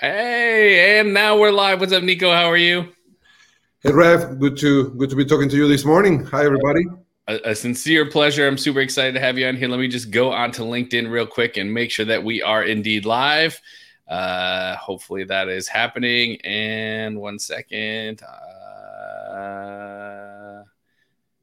Hey, and now we're live. What's up, Nico? How are you? Hey, Rev. Good to good to be talking to you this morning. Hi, everybody. A, a, sincere pleasure. I'm super excited to have you on here. Let me just go onto LinkedIn real quick and make sure that we are indeed live. Uh, hopefully that is happening. And one second. Uh,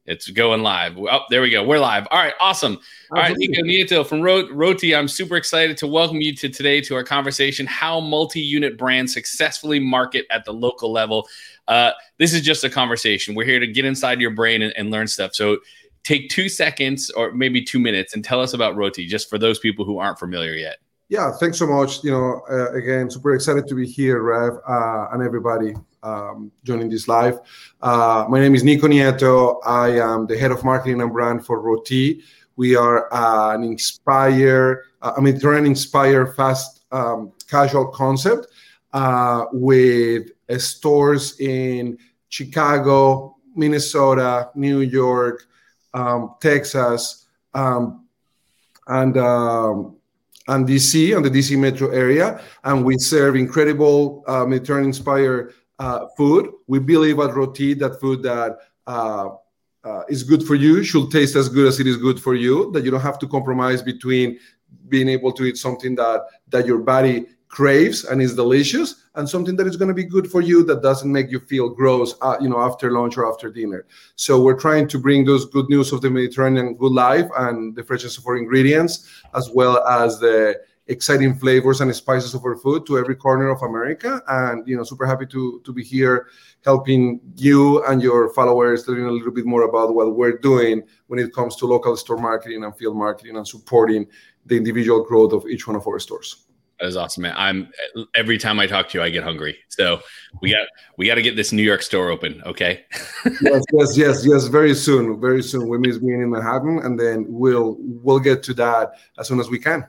it's going live. Oh, there we go. We're live. All right, awesome. All right, Nico Nieto from Roti. I'm super excited to welcome you to today to our conversation: how multi-unit brands successfully market at the local level. Uh, this is just a conversation. We're here to get inside your brain and, and learn stuff. So take two seconds or maybe two minutes and tell us about Roti, just for those people who aren't familiar yet. Yeah, thanks so much. You know, uh, again, super excited to be here, Rev, uh, and everybody um, joining this live. Uh, my name is Nico Nieto. I am the head of marketing and brand for Roti. We are uh, an inspire, uh, a Mediterranean inspire fast um, casual concept uh, with uh, stores in Chicago, Minnesota, New York, um, Texas, um, and um, and DC, and the DC metro area, and we serve incredible uh, Mediterranean inspired uh, food. We believe at Roti that food that uh, uh, is good for you should taste as good as it is good for you. That you don't have to compromise between being able to eat something that that your body craves and is delicious, and something that is going to be good for you that doesn't make you feel gross, uh, you know, after lunch or after dinner. So we're trying to bring those good news of the Mediterranean good life and the freshness of our ingredients, as well as the exciting flavors and spices of our food to every corner of America. And you know, super happy to to be here, helping you and your followers learn a little bit more about what we're doing when it comes to local store marketing and field marketing and supporting the individual growth of each one of our stores. That is awesome, man. I'm every time I talk to you, I get hungry. So we got we got to get this New York store open, okay? yes, yes, yes, yes. Very soon, very soon. We miss being in Manhattan, and then we'll we'll get to that as soon as we can.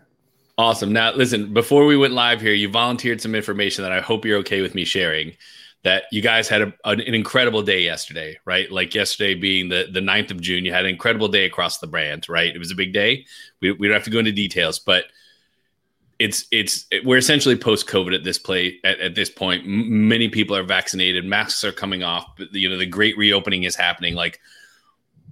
Awesome. Now, listen, before we went live here, you volunteered some information that I hope you're okay with me sharing. That you guys had a, an, an, incredible day yesterday, right? Like yesterday being the, the 9th of June, you had an incredible day across the brand, right? It was a big day. We, we don't have to go into details, but it's it's we're essentially post COVID at this play at, at this point. M- many people are vaccinated, masks are coming off. You know, the great reopening is happening. Like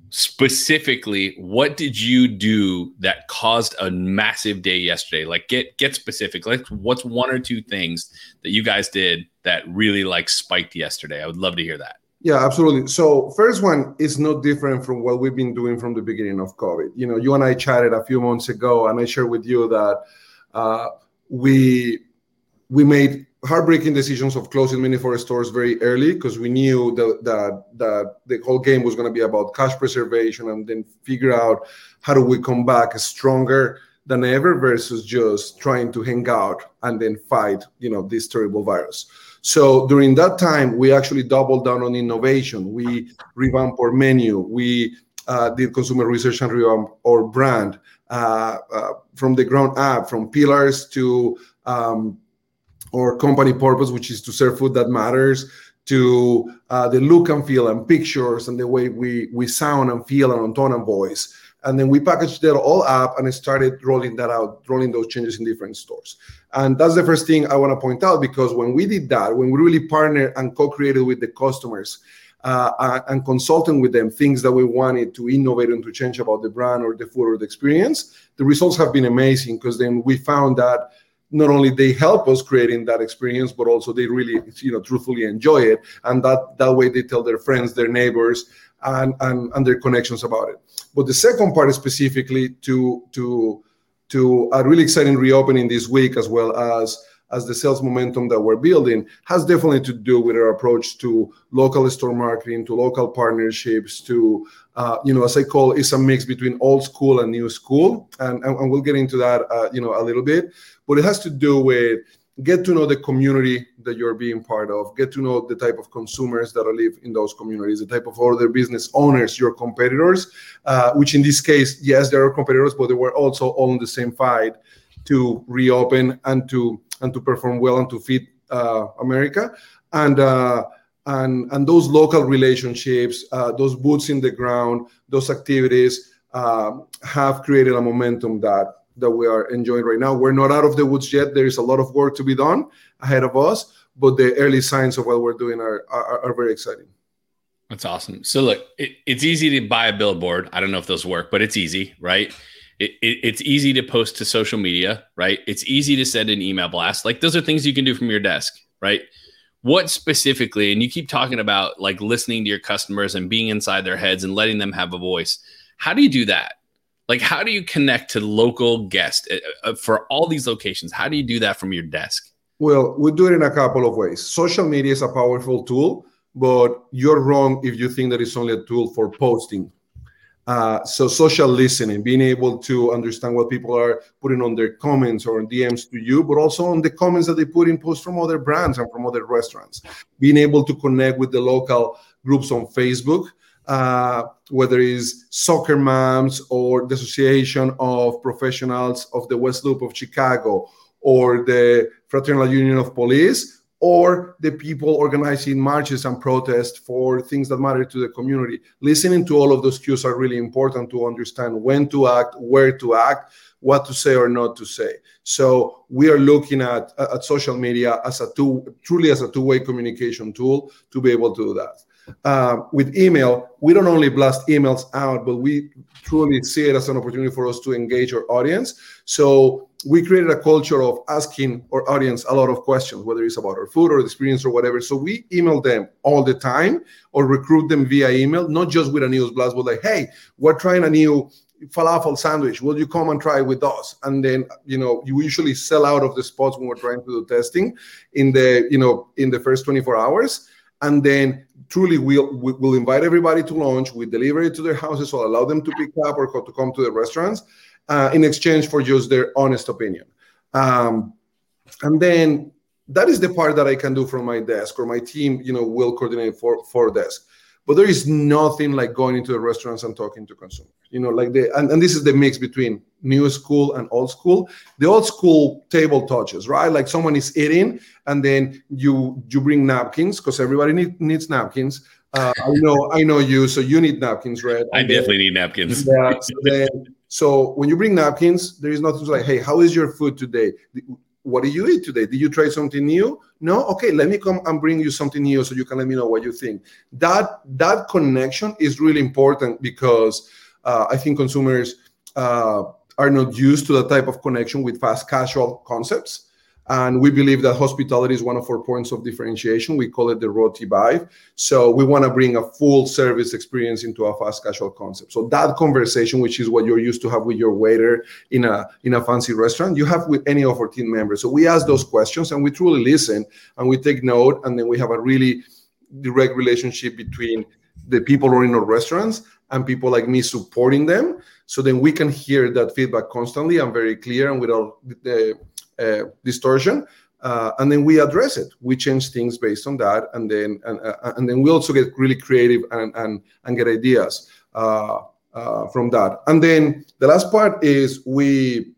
specifically what did you do that caused a massive day yesterday? Like get get specific. Like what's one or two things that you guys did that really like spiked yesterday? I would love to hear that. Yeah absolutely. So first one is not different from what we've been doing from the beginning of covid. You know you and i chatted a few months ago and i shared with you that uh, we we made heartbreaking decisions of closing many our stores very early because we knew that, that that the whole game was going to be about cash preservation and then figure out how do we come back stronger than ever versus just trying to hang out and then fight you know this terrible virus. So during that time we actually doubled down on innovation. We revamped our menu. We uh, did consumer research and revamped our brand uh, uh, from the ground up from pillars to um, or company purpose, which is to serve food that matters, to uh, the look and feel and pictures and the way we we sound and feel and on tone and voice. And then we packaged that all up and started rolling that out, rolling those changes in different stores. And that's the first thing I want to point out because when we did that, when we really partnered and co-created with the customers uh, and consulting with them things that we wanted to innovate and to change about the brand or the food or the experience, the results have been amazing because then we found that not only they help us creating that experience but also they really you know truthfully enjoy it. And that that way they tell their friends their neighbors and and, and their connections about it. But the second part is specifically to to to a really exciting reopening this week as well as as the sales momentum that we're building has definitely to do with our approach to local store marketing, to local partnerships, to uh, you know, as I call, it's a mix between old school and new school, and and, and we'll get into that, uh, you know, a little bit. But it has to do with get to know the community that you're being part of. Get to know the type of consumers that live in those communities the type of other business owners your competitors uh, which in this case yes there are competitors but they were also all in the same fight to reopen and to and to perform well and to feed uh, America. And uh, and and those local relationships, uh, those boots in the ground, those activities uh, have created a momentum that that we are enjoying right now. We're not out of the woods yet. There is a lot of work to be done ahead of us, but the early signs of what we're doing are, are, are very exciting. That's awesome. So look, it, it's easy to buy a billboard. I don't know if those work, but it's easy, right? It, it, it's easy to post to social media, right? It's easy to send an email blast. Like those are things you can do from your desk, right? What specifically, and you keep talking about like listening to your customers and being inside their heads and letting them have a voice. How do you do that? Like, how do you connect to local guests uh, uh, for all these locations? How do you do that from your desk? Well, we do it in a couple of ways. Social media is a powerful tool, but you're wrong if you think that it's only a tool for posting. Uh, so social listening, being able to understand what people are putting on their comments or DMs to you, but also on the comments that they put in posts from other brands and from other restaurants. Being able to connect with the local groups on Facebook, uh, whether it's Soccer Moms or the Association of Professionals of the West Loop of Chicago or the Fraternal Union of Police, or the people organizing marches and protests for things that matter to the community. Listening to all of those cues are really important to understand when to act, where to act, what to say or not to say. So we are looking at, at social media as a two, truly as a two-way communication tool to be able to do that. Uh, with email, we don't only blast emails out, but we truly see it as an opportunity for us to engage our audience. So we created a culture of asking our audience a lot of questions, whether it's about our food or experience or whatever. So we email them all the time or recruit them via email, not just with a news blast, but like, hey, we're trying a new falafel sandwich. Will you come and try with us? And then, you know, you usually sell out of the spots when we're trying to do testing in the, you know, in the first 24 hours. And then truly we'll, we'll invite everybody to lunch. We deliver it to their houses or allow them to pick up or to come to the restaurants uh, in exchange for just their honest opinion. Um, and then that is the part that I can do from my desk or my team, you know, will coordinate for, for desk. But there is nothing like going into the restaurants and talking to consumers. You know, like the and, and this is the mix between new school and old school. The old school table touches, right? Like someone is eating and then you you bring napkins because everybody need, needs napkins. Uh, I know, I know you, so you need napkins, right? I and definitely then, need napkins. Yeah. So, then, so when you bring napkins, there is nothing like, hey, how is your food today? What did you eat today? Did you try something new? No. Okay, let me come and bring you something new so you can let me know what you think. That that connection is really important because uh, I think consumers uh, are not used to that type of connection with fast casual concepts. And we believe that hospitality is one of our points of differentiation. We call it the roti vibe. So we want to bring a full service experience into a fast casual concept. So that conversation, which is what you're used to have with your waiter in a in a fancy restaurant, you have with any of our team members. So we ask those questions and we truly listen and we take note, and then we have a really direct relationship between the people running our restaurants and people like me supporting them. So then we can hear that feedback constantly and very clear and without the distortion. Uh, and then we address it. We change things based on that, and then and, uh, and then we also get really creative and and, and get ideas uh, uh, from that. And then the last part is we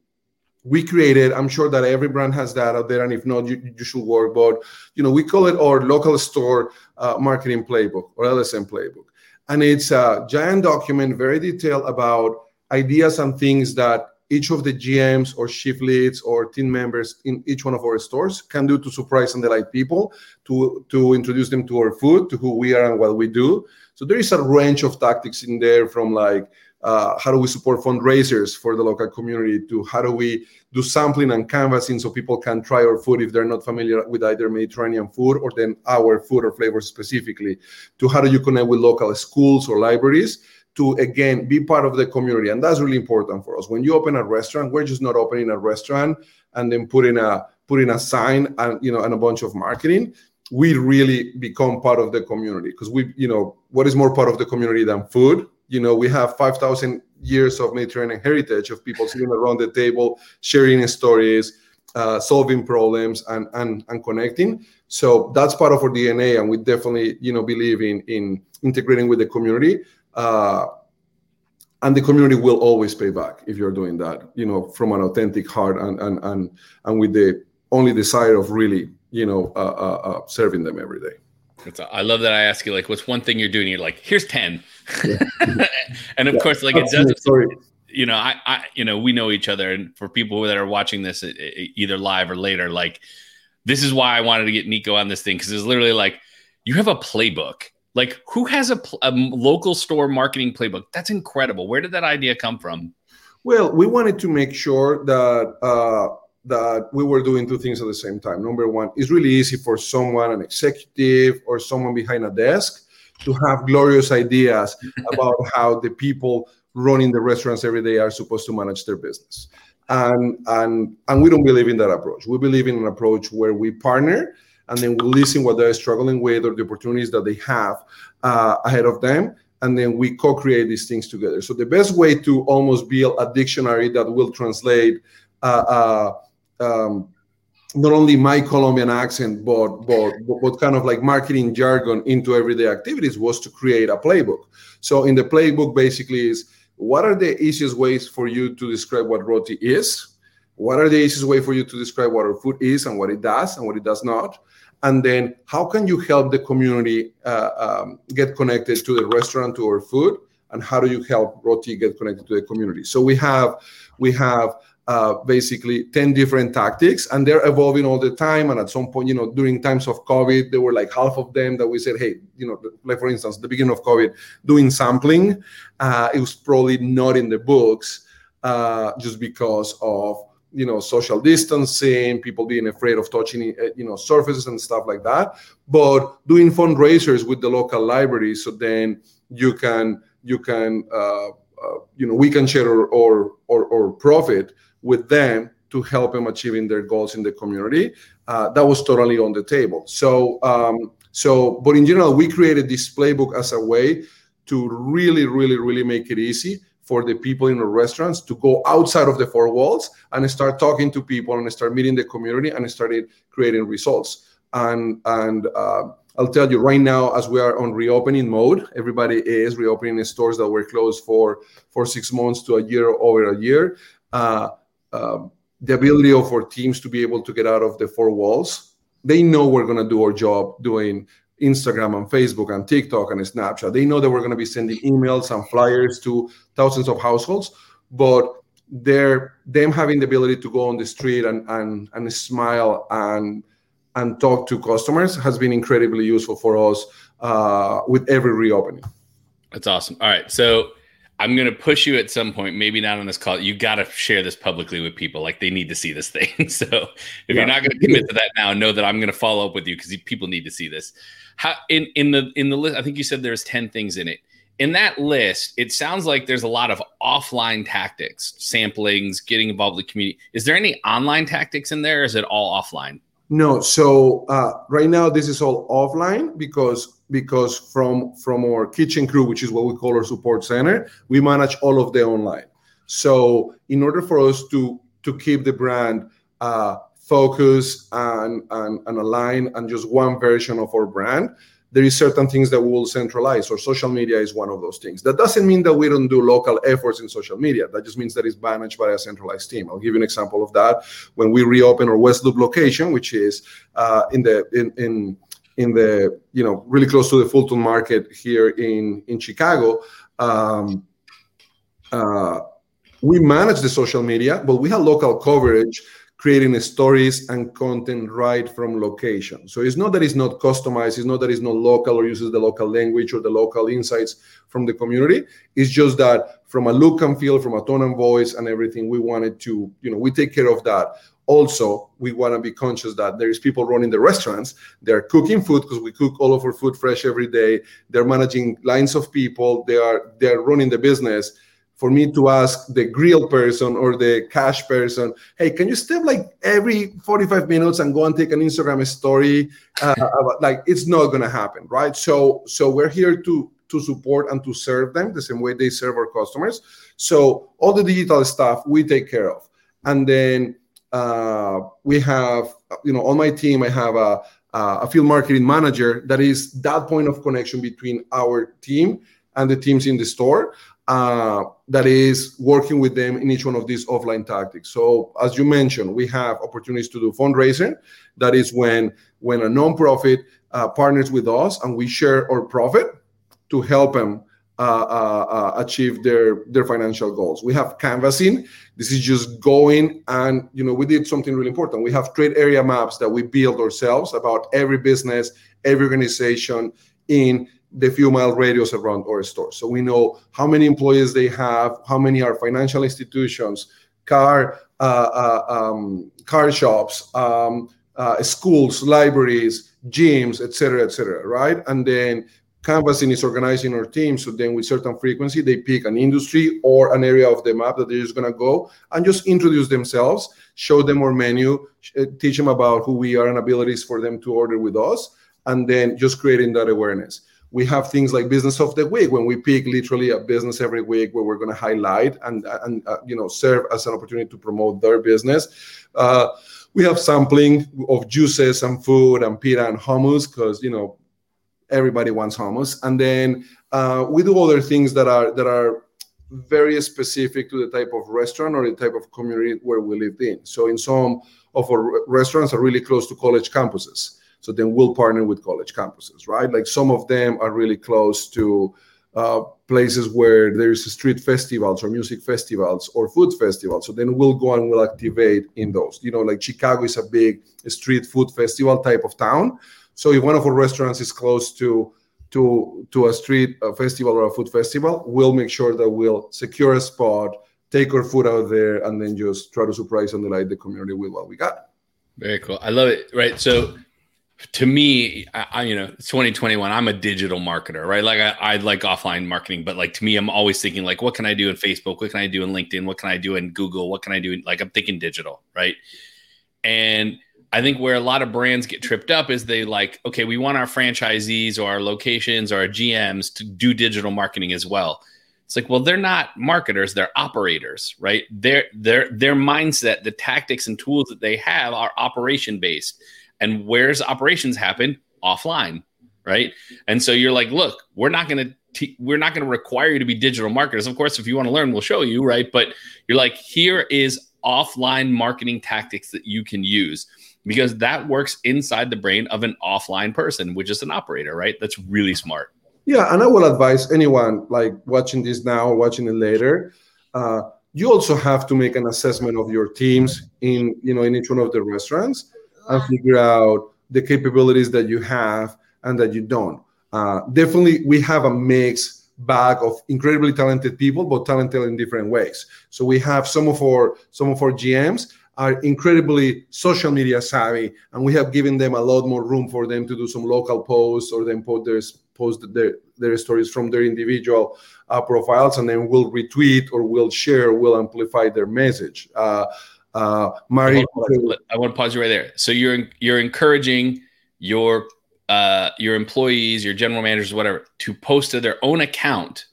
we created. I'm sure that every brand has that out there, and if not, you, you should work. But you know, we call it our local store uh, marketing playbook or LSM playbook, and it's a giant document, very detailed about ideas and things that each of the GMs or shift leads or team members in each one of our stores can do to surprise and delight people, to, to introduce them to our food, to who we are and what we do. So there is a range of tactics in there from like uh, how do we support fundraisers for the local community to how do we do sampling and canvassing so people can try our food if they're not familiar with either Mediterranean food or then our food or flavors specifically, to how do you connect with local schools or libraries to again be part of the community. And that's really important for us. When you open a restaurant we're just not opening a restaurant and then putting a putting a sign and you know and a bunch of marketing. We really become part of the community because we you know what is more part of the community than food? You know we have 5000 years of mediterranean heritage of people sitting around the table sharing stories uh, solving problems and, and and connecting. So that's part of our dna and we definitely you know believe in in integrating with the community uh, and the community will always pay back if you're doing that you know from an authentic heart and and and, and with the only desire of really you know uh, uh, uh serving them every day it's, I love that I ask you like, what's one thing you're doing? You're like, here's ten, yeah. and of yeah. course, like it does. Sorry. you know, I, I, you know, we know each other, and for people that are watching this either live or later, like this is why I wanted to get Nico on this thing because it's literally like you have a playbook. Like, who has a, a local store marketing playbook? That's incredible. Where did that idea come from? Well, we wanted to make sure that uh, that we were doing two things at the same time. Number one, it's really easy for someone, an executive or someone behind a desk, to have glorious ideas about how the people running the restaurants every day are supposed to manage their business. And, and, and we don't believe in that approach. We believe in an approach where we partner and then we listen what they're struggling with or the opportunities that they have uh, ahead of them. And then we co create these things together. So, the best way to almost build a dictionary that will translate uh, uh, um, not only my Colombian accent, but, but but kind of like marketing jargon into everyday activities was to create a playbook. So in the playbook, basically is what are the easiest ways for you to describe what roti is? What are the easiest way for you to describe what our food is and what it does and what it does not? And then how can you help the community uh, um, get connected to the restaurant, to our food? And how do you help roti get connected to the community? So we have we have uh, basically 10 different tactics and they're evolving all the time and at some point you know during times of covid there were like half of them that we said hey you know like for instance the beginning of covid doing sampling uh, it was probably not in the books uh, just because of you know social distancing people being afraid of touching uh, you know surfaces and stuff like that but doing fundraisers with the local library so then you can you can uh, uh, you know we can share or or, or, or profit with them to help them achieving their goals in the community. Uh, that was totally on the table. So, um, so, but in general, we created this playbook as a way to really, really, really make it easy for the people in the restaurants to go outside of the four walls and start talking to people and start meeting the community and started creating results. And and uh, I'll tell you right now, as we are on reopening mode, everybody is reopening the stores that were closed for for six months to a year over a year. Uh, um, the ability of our teams to be able to get out of the four walls. They know we're going to do our job doing Instagram and Facebook and TikTok and Snapchat. They know that we're going to be sending emails and flyers to thousands of households, but they're them having the ability to go on the street and and, and smile and and talk to customers has been incredibly useful for us uh, with every reopening. That's awesome. All right, so I'm gonna push you at some point, maybe not on this call. You got to share this publicly with people. Like they need to see this thing. so if yeah. you're not gonna commit to that now, know that I'm gonna follow up with you because people need to see this. How in in the in the list? I think you said there's ten things in it. In that list, it sounds like there's a lot of offline tactics, samplings, getting involved with the community. Is there any online tactics in there? is it all offline? No. So uh, right now, this is all offline because because from from our kitchen crew, which is what we call our support center, we manage all of the online. So in order for us to to keep the brand uh, focused and, and and aligned and just one version of our brand, there is certain things that we will centralize or social media is one of those things. That doesn't mean that we don't do local efforts in social media. That just means that it's managed by a centralized team. I'll give you an example of that. When we reopen our west loop location which is uh, in the in, in in the you know really close to the Fulton Market here in in Chicago. Um, uh, we manage the social media, but we have local coverage creating stories and content right from location. So it's not that it's not customized, it's not that it's not local or uses the local language or the local insights from the community. It's just that from a look and feel, from a tone and voice and everything, we wanted to, you know, we take care of that. Also we want to be conscious that there is people running the restaurants. They're cooking food because we cook all of our food fresh every day. They're managing lines of people. They are they're running the business for me to ask the grill person or the cash person hey can you step like every 45 minutes and go and take an instagram story uh, about, like it's not to happen right? So so we're here to to support and to serve them the same way they serve our customers. So all the digital stuff we take care of. And then uh, we have, you know, on my team, I have a, a field marketing manager that is that point of connection between our team and the teams in the store uh, that is working with them in each one of these offline tactics. So, as you mentioned, we have opportunities to do fundraising. That is when when a nonprofit uh, partners with us and we share our profit to help them uh, uh, uh, achieve their their financial goals. We have canvassing. This is just going and you know we did something really important. We have trade area maps that we build ourselves about every business, every organization in the few mile radius around our store. So we know how many employees they have, how many are financial institutions, car uh, uh, um, car shops, um, uh, schools, libraries, gyms, etc., etc. right? And then canvassing is organizing our team. So then with certain frequency, they pick an industry or an area of the map that they're just gonna go and just introduce themselves, show them our menu, teach them about who we are and abilities for them to order with us, and then just creating that awareness we have things like business of the week when we pick literally a business every week where we're going to highlight and and uh, you know serve as an opportunity to promote their business. Uh, we have sampling of juices and food and pita and hummus because you know everybody wants hummus. And then uh, we do other things that are that are very specific to the type of restaurant or the type of community where we lived in. So in some of our restaurants are really close to college campuses so then we'll partner with college campuses, right? Like some of them are really close to uh, places where there's street festivals or music festivals or food festivals. So then we'll go and we'll activate in those. You know, like Chicago is a big street food festival type of town. So if one of our restaurants is close to to to a street a festival or a food festival, we'll make sure that we'll secure a spot, take our food out there, and then just try to surprise and delight the community with what we got. Very cool. I love it. Right. So to me, I, you know, 2021, I'm a digital marketer, right? Like I, I like offline marketing, but like to me, I'm always thinking like, what can I do in Facebook? What can I do in LinkedIn? What can I do in Google? What can I do? Like I'm thinking digital, right? And I think where a lot of brands get tripped up is they like, okay, we want our franchisees or our locations or our GMs to do digital marketing as well. It's like, well, they're not marketers, they're operators, right? Their their their mindset, the tactics and tools that they have are operation based and where's operations happen? Offline right? And so you're like look we're not going to we're not going to require you to be digital marketers. Of course if you want to learn we'll show you right? But you're like here is offline marketing tactics that you can use because that works inside the brain of an offline person which is an operator right? That's really smart. Yeah and i will advise anyone like watching this now or watching it later uh, you also have to make an assessment of your teams in you know in each one of the restaurants and figure out the capabilities that you have and that you don't. Uh, definitely, we have a mix bag of incredibly talented people, but talented in different ways. So we have some of our some of our GMs are incredibly social media savvy, and we have given them a lot more room for them to do some local posts or then post their post their, their stories from their individual uh, profiles, and then we'll retweet or we'll share, we'll amplify their message. Uh, uh, Mari, I want to pause you right there. So you're you're encouraging your uh, your employees, your general managers, whatever, to post to their own account,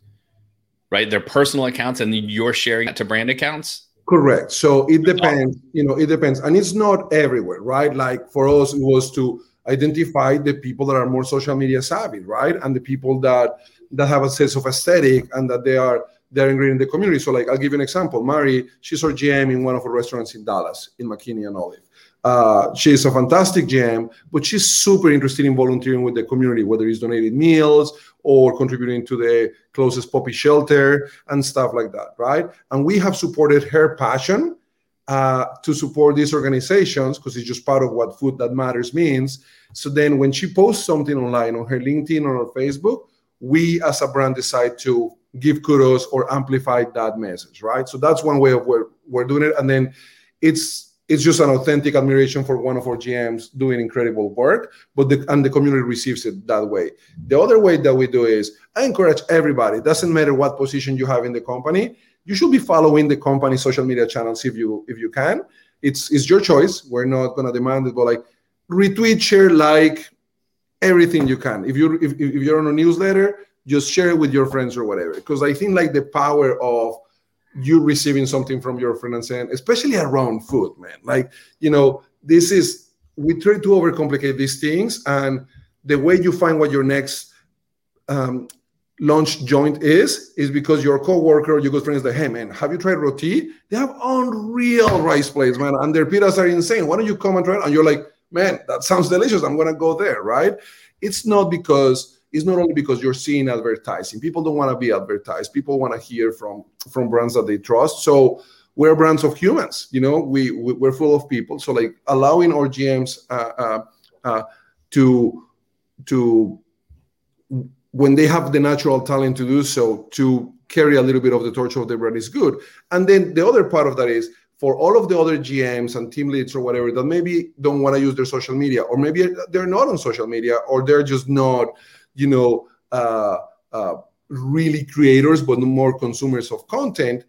right? Their personal accounts, and you're sharing it to brand accounts. Correct. So it depends. You know, it depends, and it's not everywhere, right? Like for us, it was to identify the people that are more social media savvy, right, and the people that that have a sense of aesthetic and that they are they're ingrained in the community. So, like, I'll give you an example. Mari, she's our GM in one of our restaurants in Dallas, in McKinney and Olive. Uh, she's a fantastic GM, but she's super interested in volunteering with the community, whether it's donating meals or contributing to the closest puppy shelter and stuff like that, right? And we have supported her passion uh, to support these organizations because it's just part of what Food That Matters means. So then when she posts something online on her LinkedIn or on Facebook, we as a brand decide to give kudos or amplify that message, right? So that's one way of where we're doing it. And then it's it's just an authentic admiration for one of our GMs doing incredible work, but the and the community receives it that way. The other way that we do is I encourage everybody, doesn't matter what position you have in the company, you should be following the company social media channels if you if you can. It's it's your choice. We're not gonna demand it, but like retweet, share, like everything you can. If you if, if you're on a newsletter, just share it with your friends or whatever because i think like the power of you receiving something from your friend and saying especially around food man like you know this is we try to overcomplicate these things and the way you find what your next um, lunch joint is is because your coworker or your good friend is like, hey man, have you tried roti? They have unreal rice plates, man, and their pitas are insane. Why don't you come and try it? And you're like, man, that sounds delicious. I'm gonna go there, right? It's not because is not only because you're seeing advertising. People don't want to be advertised. People want to hear from from brands that they trust. So we're brands of humans. You know, we, we are full of people. So like allowing our GMs uh, uh, uh, to to when they have the natural talent to do so to carry a little bit of the torch of the brand is good. And then the other part of that is for all of the other GMs and team leads or whatever that maybe don't want to use their social media, or maybe they're not on social media, or they're just not, you know, uh, uh, really creators, but more consumers of content.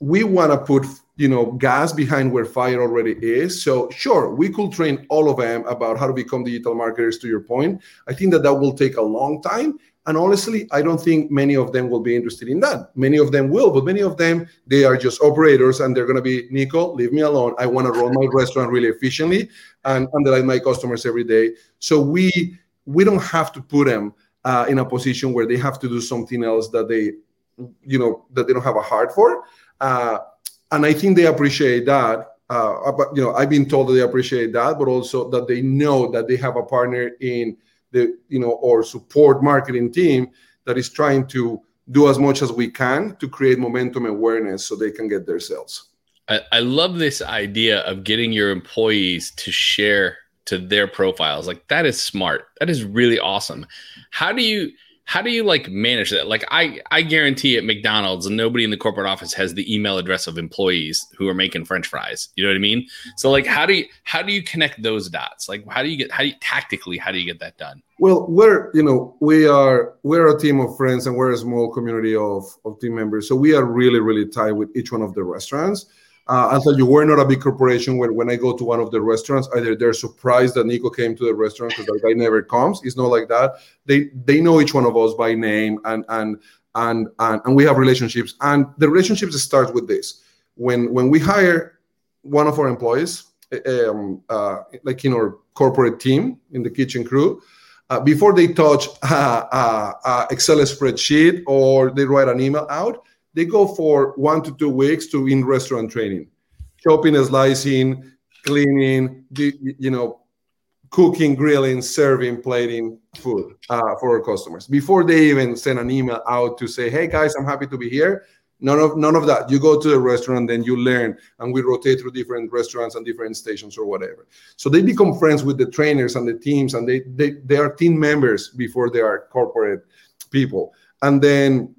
We want to put, you know, gas behind where fire already is. So sure, we could train all of them about how to become digital marketers. To your point, I think that that will take a long time, and honestly, I don't think many of them will be interested in that. Many of them will, but many of them, they are just operators and they're going to be, Nico, leave me alone. I want to run my restaurant really efficiently and, and delight my customers every day. So we we don't have to put them uh, in a position where they have to do something else that they, you know, that they don't have a heart for. Uh, and I think they appreciate that. Uh, but you know, I've been told that they appreciate that, but also that they know that they have a partner in the you know or support marketing team that is trying to do as much as we can to create momentum awareness so they can get their sales. I, I love this idea of getting your employees to share to their profiles. Like that is smart. That is really awesome. How do you how do you like manage that? Like i i guarantee at mcdonald's nobody in the corporate office has the email address of employees who are making french fries. You know what i mean? So like how do you how do you connect those dots? Like how do you get how do you tactically how do you get that done? Well we're you know we are we're a team of friends and we're a small community of of team members. So we are really really tight with each one of the restaurants uh, thought you were not a big corporation when, when I go to one of the restaurants, either they're surprised that Nico came to the restaurant because that guy never comes. It's not like that. They they know each one of us by name and and and and, and we have relationships. And the relationships start with this. When when we hire one of our employees, eh, um, uh, like in our corporate team in the kitchen crew, uh, before they touch a, a Excel spreadsheet or they write an email out, they go for one to two weeks to in restaurant training, chopping, slicing, cleaning, you know, cooking, grilling, serving, plating food uh, for our customers before they even send an email out to say, "Hey guys, I'm happy to be here." None of none of that. You go to the restaurant, then you learn, and we rotate through different restaurants and different stations or whatever. So they become friends with the trainers and the teams, and they they, they are team members before they are corporate people. And then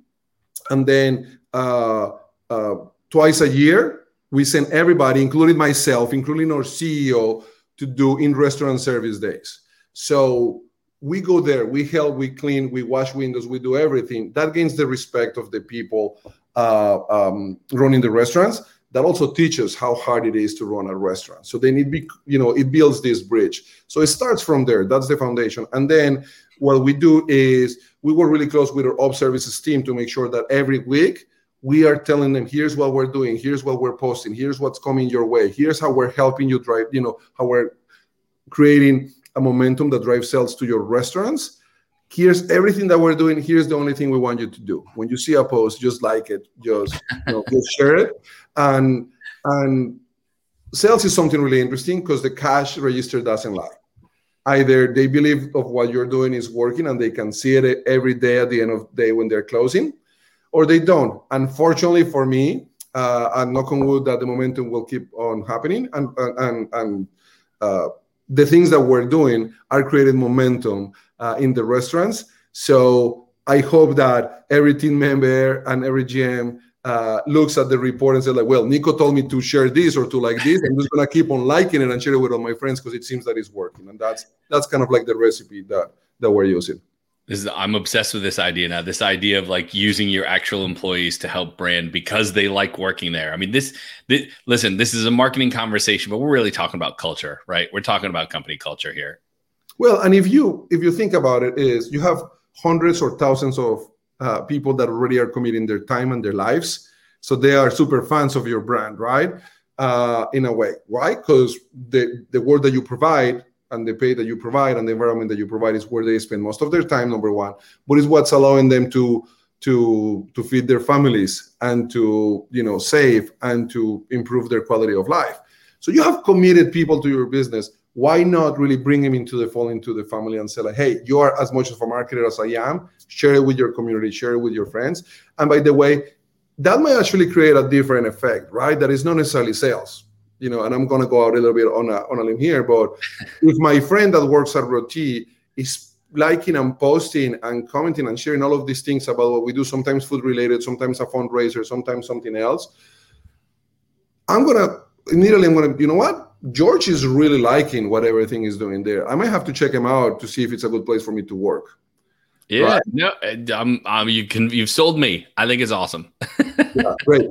and then uh, uh, twice a year. We send everybody, including myself, including our CEO, to do in restaurant service days. So we go there, we help, we clean, we wash windows, we do everything. That gains the respect of the people uh, um, running the restaurants. That also teaches how hard it is to run a restaurant. So they need, be, you know, it builds this bridge. So it starts from there. That's the foundation. And then what we do is we work really close with our op services team to make sure that every week we are telling them here's what we're doing. Here's what we're posting. Here's what's coming your way. Here's how we're helping you drive you know how we're creating a momentum that drives sales to your restaurants. Here's everything that we're doing. Here's the only thing we want you to do. When you see a post just like it. Just you know, just share it. And and sales is something really interesting because the cash register doesn't lie. Either they believe of what you're doing is working and they can see it every day at the end of the day when they're closing or they don't. Unfortunately for me, uh, and knock on wood that the momentum will keep on happening, and and and uh, the things that we're doing are creating momentum uh, in the restaurants. So I hope that every team member and every GM uh, looks at the report and says like, well, Nico told me to share this or to like this. I'm just gonna keep on liking it and share it with all my friends because it seems that it's working. And that's that's kind of like the recipe that that we're using. This is, I'm obsessed with this idea now. This idea of like using your actual employees to help brand because they like working there. I mean, this, this listen, this is a marketing conversation, but we're really talking about culture, right? We're talking about company culture here. Well, and if you if you think about it, is you have hundreds or thousands of uh, people that already are committing their time and their lives, so they are super fans of your brand, right? Uh, in a way, right? Because the the work that you provide and the pay that you provide and the environment that you provide is where they spend most of their time number one. But it's what's allowing them to to to feed their families and to you know save and to improve their quality of life. So you have committed people to your business. Why not really bring them into the fold into the family and say like hey you are as much of a marketer as i am. Share it with your community share it with your friends. And by the way that might actually create a different effect right? That is not necessarily sales you know and i'm going to go out a little bit on a, on a limb here but if my friend that works at roti is liking and posting and commenting and sharing all of these things about what we do sometimes food related sometimes a fundraiser sometimes something else i'm going to immediately i'm going to you know what George is really liking what everything is doing there. I might have to check him out to see if it's a good place for me to work. Yeah, right? no, um, um, you can you've sold me. I think it's awesome. yeah, great.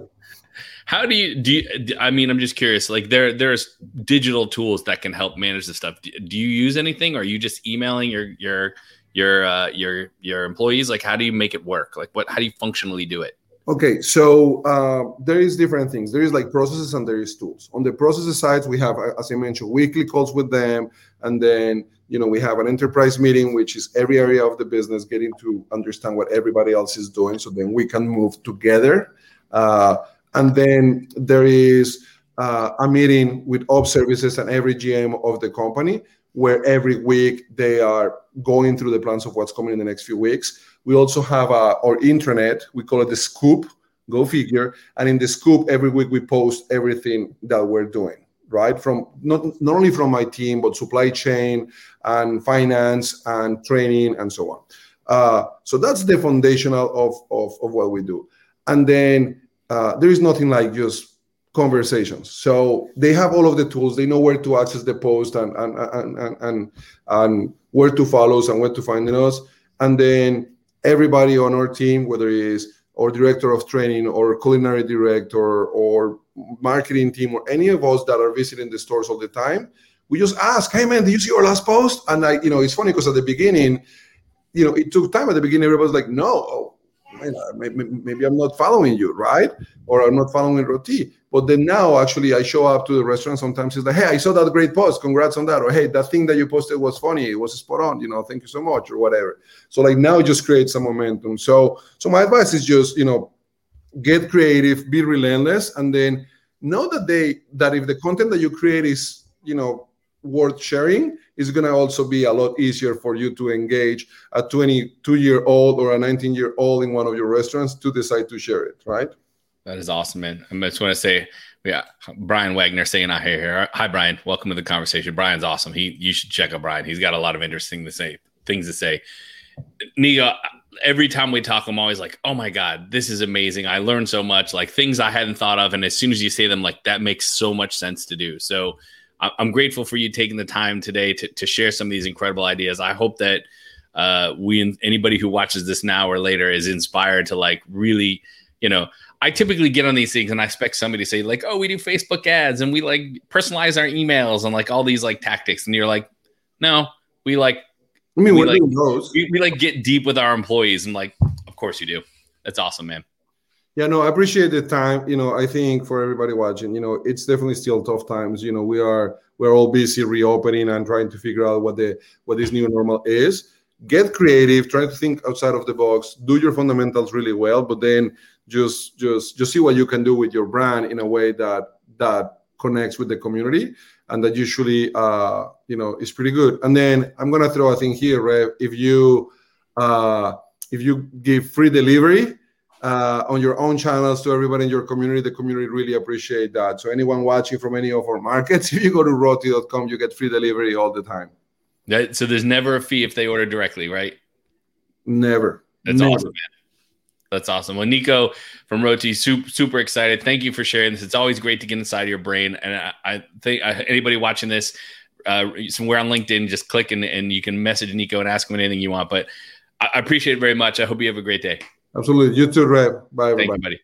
How do you do? You, I mean, I'm just curious. Like, there there's digital tools that can help manage the stuff. Do, do you use anything? Or are you just emailing your your your uh, your your employees? Like, how do you make it work? Like, what? How do you functionally do it? Okay, so uh, there is different things. There is like processes and there is tools. On the processes side, we have, as I mentioned, weekly calls with them, and then you know we have an enterprise meeting, which is every area of the business getting to understand what everybody else is doing, so then we can move together. Uh, and then there is uh, a meeting with op services and every GM of the company, where every week they are going through the plans of what's coming in the next few weeks we also have uh, our intranet. We call it the Scoop. Go figure. And in the Scoop, every week we post everything that we're doing. Right from not not only from my team, but supply chain and finance and training and so on. Uh, so that's the foundational of, of, of what we do. And then uh, there is nothing like just conversations. So they have all of the tools. They know where to access the post and and and and, and, and where to follow us and where to find us. And then everybody on our team, whether it is our director of training or culinary director or marketing team or any of us that are visiting the stores all the time, we just ask, "Hey man, did you see our last post?" And I, you know, it's funny because at the beginning, you know, it took time. At the beginning, everybody's like, "No, maybe, I'm not following you, right? Or I'm not following Roti." But then now, actually, I show up to the restaurant sometimes. It's like, hey, I saw that great post. Congrats on that. Or hey, that thing that you posted was funny. It was spot on. You know, thank you so much, or whatever. So like now, just creates some momentum. So so my advice is just you know, get creative, be relentless, and then know that they that if the content that you create is you know worth sharing is going to also be a lot easier for you to engage a 22 year old or a 19 year old in one of your restaurants to decide to share it right that is awesome, man. I just want to say, yeah, Brian Wagner saying I hear here. Hi, Brian. Welcome to the conversation. Brian's awesome. He, you should check out Brian. He's got a lot of interesting to say things to say. Nia, every time we talk, I'm always like, oh my God, this is amazing. I learned so much, like things I hadn't thought of. And as soon as you say them, like that makes so much sense to do. So I'm grateful for you taking the time today to, to share some of these incredible ideas. I hope that uh, we, anybody who watches this now or later is inspired to like really, you know, I typically get on these things and I expect somebody to say like, "Oh, we do Facebook ads and we like personalize our emails and like all these like tactics," and you're like, "No, we like." I mean, we like, we, we like get deep with our employees and like, of course you do. That's awesome, man. Yeah, no, I appreciate the time. You know, I think for everybody watching, you know, it's definitely still tough times. You know, we are we're all busy reopening and trying to figure out what the what this new normal is. Get creative, try to think outside of the box, do your fundamentals really well, but then just just just see what you can do with your brand in a way that that connects with the community and that usually uh you know is pretty good and then i'm gonna throw a thing here Rev. if you uh if you give free delivery uh, on your own channels to everybody in your community. The community really appreciate that. So anyone watching from any of our markets, if you go to roti.com, you get free delivery all the time. That, so there's never a fee if they order directly, right? Never. That's Never. awesome, man. That's awesome. Well, Nico from Roti, super, super excited. Thank you for sharing this. It's always great to get inside your brain. And I, I think uh, anybody watching this, uh, somewhere on LinkedIn, just click and, and you can message Nico and ask him anything you want. But I, I appreciate it very much. I hope you have a great day. Absolutely. You too, Rev. Bye, everybody. Thank you, buddy.